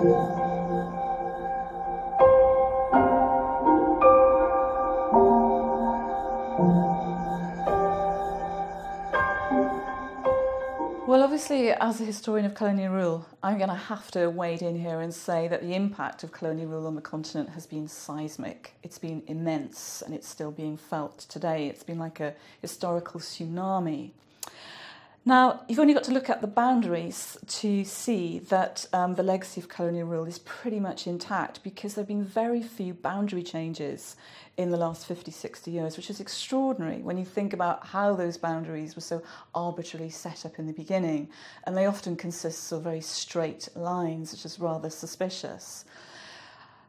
Well, obviously, as a historian of colonial rule, I'm going to have to wade in here and say that the impact of colonial rule on the continent has been seismic. It's been immense and it's still being felt today. It's been like a historical tsunami. Now, you've only got to look at the boundaries to see that um, the legacy of colonial rule is pretty much intact because there have been very few boundary changes in the last 50, 60 years, which is extraordinary when you think about how those boundaries were so arbitrarily set up in the beginning. And they often consist of very straight lines, which is rather suspicious.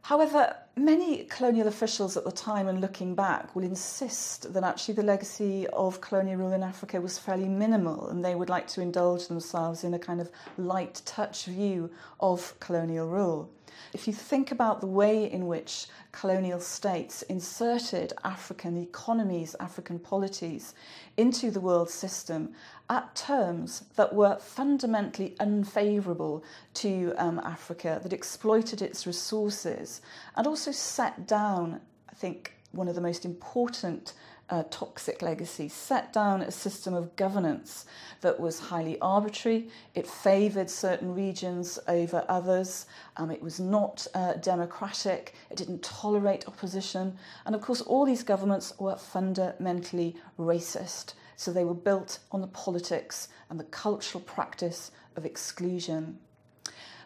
However, many colonial officials at the time and looking back will insist that actually the legacy of colonial rule in Africa was fairly minimal and they would like to indulge themselves in a kind of light touch view of colonial rule. If you think about the way in which colonial states inserted African economies, African polities into the world system at terms that were fundamentally unfavourable to um, Africa, that exploited its resources, and also set down, I think, one of the most important uh, toxic legacy, set down a system of governance that was highly arbitrary. It favoured certain regions over others. Um, it was not uh, democratic. It didn't tolerate opposition. And of course, all these governments were fundamentally racist. So they were built on the politics and the cultural practice of exclusion.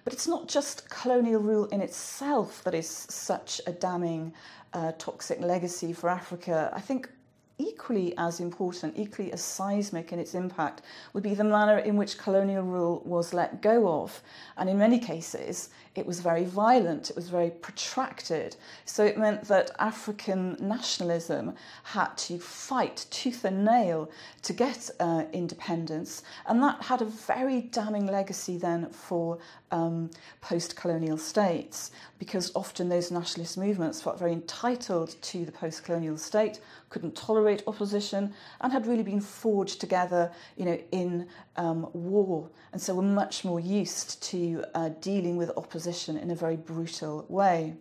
But it's not just colonial rule in itself that is such a damning uh, toxic legacy for Africa. I think equally as important, equally as seismic in its impact, would be the manner in which colonial rule was let go of. And in many cases, it was very violent, it was very protracted. So it meant that African nationalism had to fight tooth and nail to get uh, independence. And that had a very damning legacy then for um, post colonial states, because often those nationalist movements felt very entitled to the post colonial state, couldn't tolerate opposition, and had really been forged together you know, in um, war, and so were much more used to uh, dealing with opposition in a very brutal way.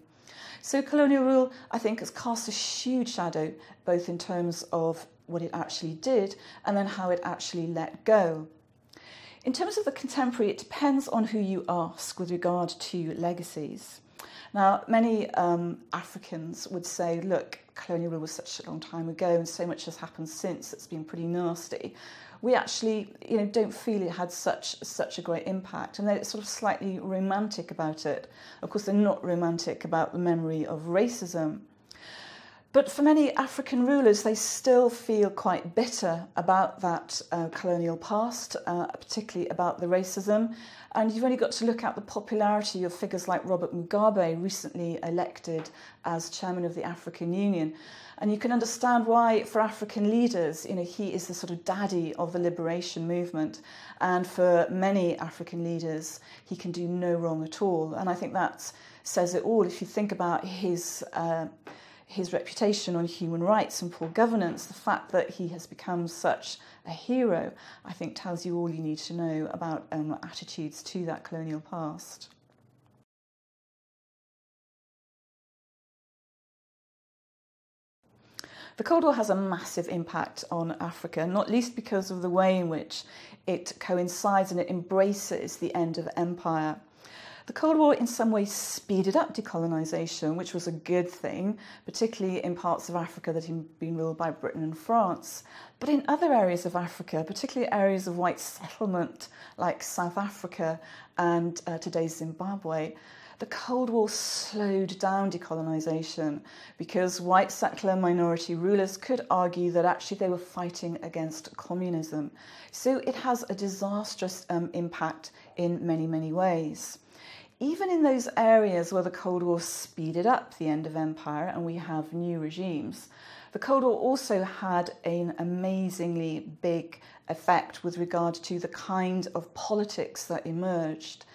So, colonial rule, I think, has cast a huge shadow both in terms of what it actually did and then how it actually let go. In terms of the contemporary, it depends on who you ask with regard to legacies. Now, many um, Africans would say, look, colonial rule was such a long time ago and so much has happened since, it's been pretty nasty. We actually, you know, don't feel it had such such a great impact, and they're sort of slightly romantic about it. Of course, they're not romantic about the memory of racism. But for many African rulers, they still feel quite bitter about that uh, colonial past, uh, particularly about the racism. And you've only got to look at the popularity of figures like Robert Mugabe, recently elected as chairman of the African Union. And you can understand why, for African leaders, you know, he is the sort of daddy of the liberation movement. And for many African leaders, he can do no wrong at all. And I think that says it all. If you think about his. Uh, his reputation on human rights and poor governance, the fact that he has become such a hero, I think tells you all you need to know about um, attitudes to that colonial past. The Cold War has a massive impact on Africa, not least because of the way in which it coincides and it embraces the end of empire. The Cold War, in some ways, speeded up decolonisation, which was a good thing, particularly in parts of Africa that had been ruled by Britain and France. But in other areas of Africa, particularly areas of white settlement like South Africa and uh, today's Zimbabwe, the Cold War slowed down decolonisation because white settler minority rulers could argue that actually they were fighting against communism. So it has a disastrous um, impact in many, many ways even in those areas where the Cold War speeded up the end of empire and we have new regimes, the Cold War also had an amazingly big effect with regard to the kind of politics that emerged.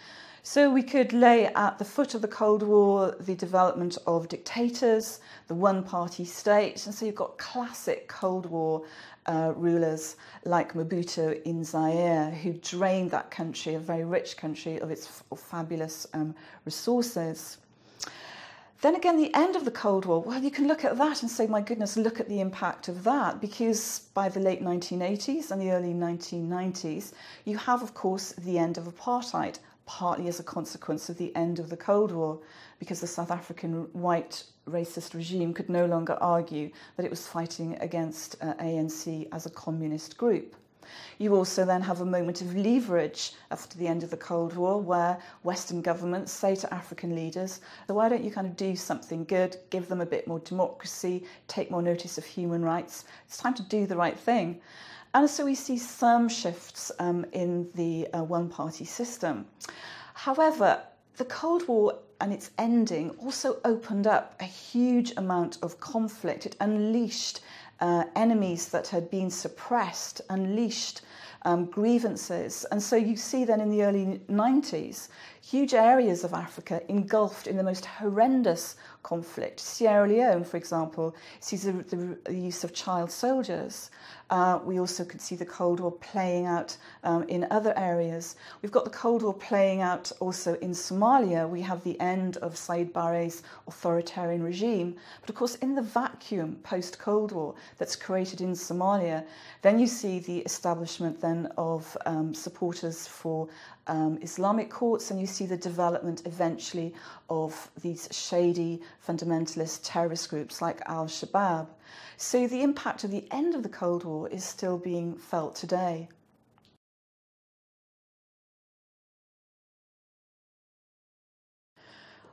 So we could lay at the foot of the Cold War the development of dictators, the one party state, and so you've got classic Cold War uh, rulers like Mobutu in Zaire who drained that country, a very rich country, of its f- fabulous um, resources. Then again, the end of the Cold War, well, you can look at that and say, my goodness, look at the impact of that, because by the late 1980s and the early 1990s, you have, of course, the end of apartheid, partly as a consequence of the end of the Cold War, because the South African white racist regime could no longer argue that it was fighting against uh, ANC as a communist group. You also then have a moment of leverage after the end of the Cold War where Western governments say to African leaders, why don't you kind of do something good, give them a bit more democracy, take more notice of human rights? It's time to do the right thing. And so we see some shifts um, in the uh, one party system. However, the Cold War and its ending also opened up a huge amount of conflict. It unleashed uh, enemies that had been suppressed, unleashed um, grievances. And so you see then in the early 90s, huge areas of Africa engulfed in the most horrendous conflict. Sierra Leone, for example, sees the, the, use of child soldiers. Uh, we also could see the Cold War playing out um, in other areas. We've got the Cold War playing out also in Somalia. We have the end of Siad Barre's authoritarian regime. But of course, in the vacuum post Cold War that's created in Somalia, then you see the establishment then of um, supporters for um, Islamic courts, and you see the development eventually of these shady fundamentalist terrorist groups like Al Shabaab. So the impact of the end of the Cold War is still being felt today.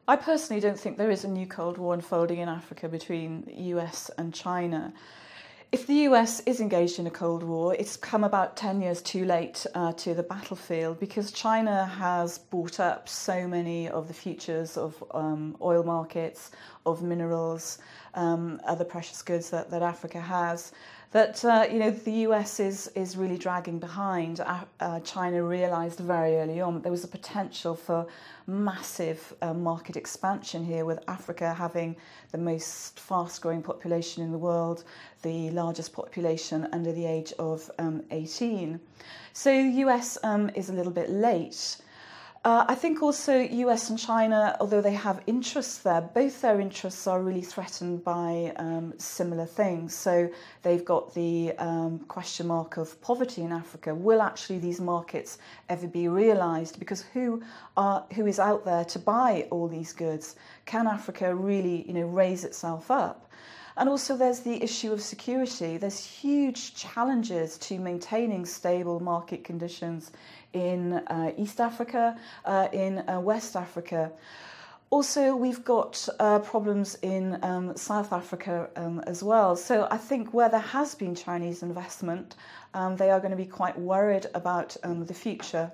I personally don't think there is a new Cold War unfolding in Africa between the US and China. If the US is engaged in a Cold War, it's come about 10 years too late uh, to the battlefield because China has bought up so many of the futures of um, oil markets, of minerals, um, other precious goods that, that Africa has that uh, you know the US is is really dragging behind. Uh, uh, China realised very early on that there was a potential for massive uh, market expansion here, with Africa having the most fast-growing population in the world, the largest population under the age of um, 18. So the US um, is a little bit late. Uh, I think also US and China, although they have interests there, both their interests are really threatened by um, similar things. So they've got the um, question mark of poverty in Africa. Will actually these markets ever be realised? Because who are who is out there to buy all these goods? Can Africa really, you know, raise itself up? And also, there's the issue of security. There's huge challenges to maintaining stable market conditions in uh, East Africa, uh, in uh, West Africa. Also, we've got uh, problems in um, South Africa um, as well. So, I think where there has been Chinese investment, um, they are going to be quite worried about um, the future.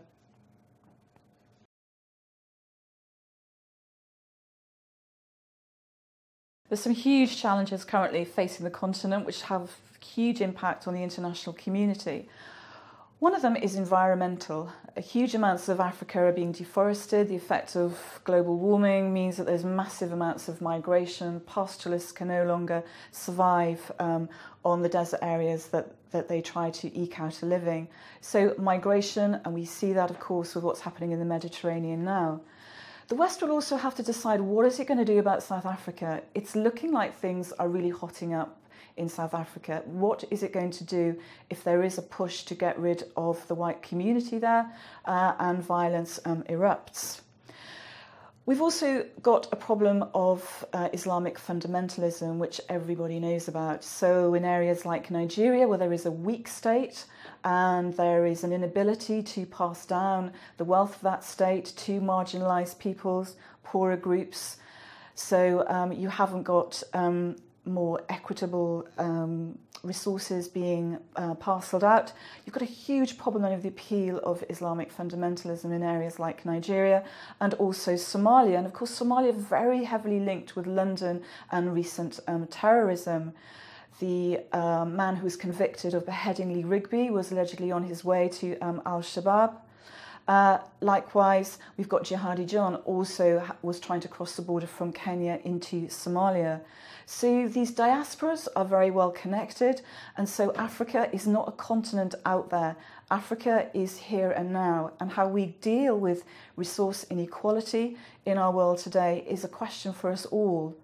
There's some huge challenges currently facing the continent which have huge impact on the international community. One of them is environmental. Huge amounts of Africa are being deforested. The effect of global warming means that there's massive amounts of migration. Pastoralists can no longer survive um, on the desert areas that, that they try to eke out a living. So, migration, and we see that, of course, with what's happening in the Mediterranean now. The West will also have to decide what is it going to do about South Africa. It's looking like things are really hotting up in South Africa. What is it going to do if there is a push to get rid of the white community there uh, and violence um, erupts? We've also got a problem of uh, Islamic fundamentalism, which everybody knows about. So, in areas like Nigeria, where there is a weak state and there is an inability to pass down the wealth of that state to marginalised peoples, poorer groups, so um, you haven't got um, more equitable um, resources being uh, parcelled out. You've got a huge problem of the appeal of Islamic fundamentalism in areas like Nigeria and also Somalia. And of course, Somalia very heavily linked with London and recent um, terrorism. The uh, man who was convicted of beheading Lee Rigby was allegedly on his way to um, Al Shabaab. Uh, likewise, we've got Jihadi John also was trying to cross the border from Kenya into Somalia. So these diasporas are very well connected, and so Africa is not a continent out there. Africa is here and now, and how we deal with resource inequality in our world today is a question for us all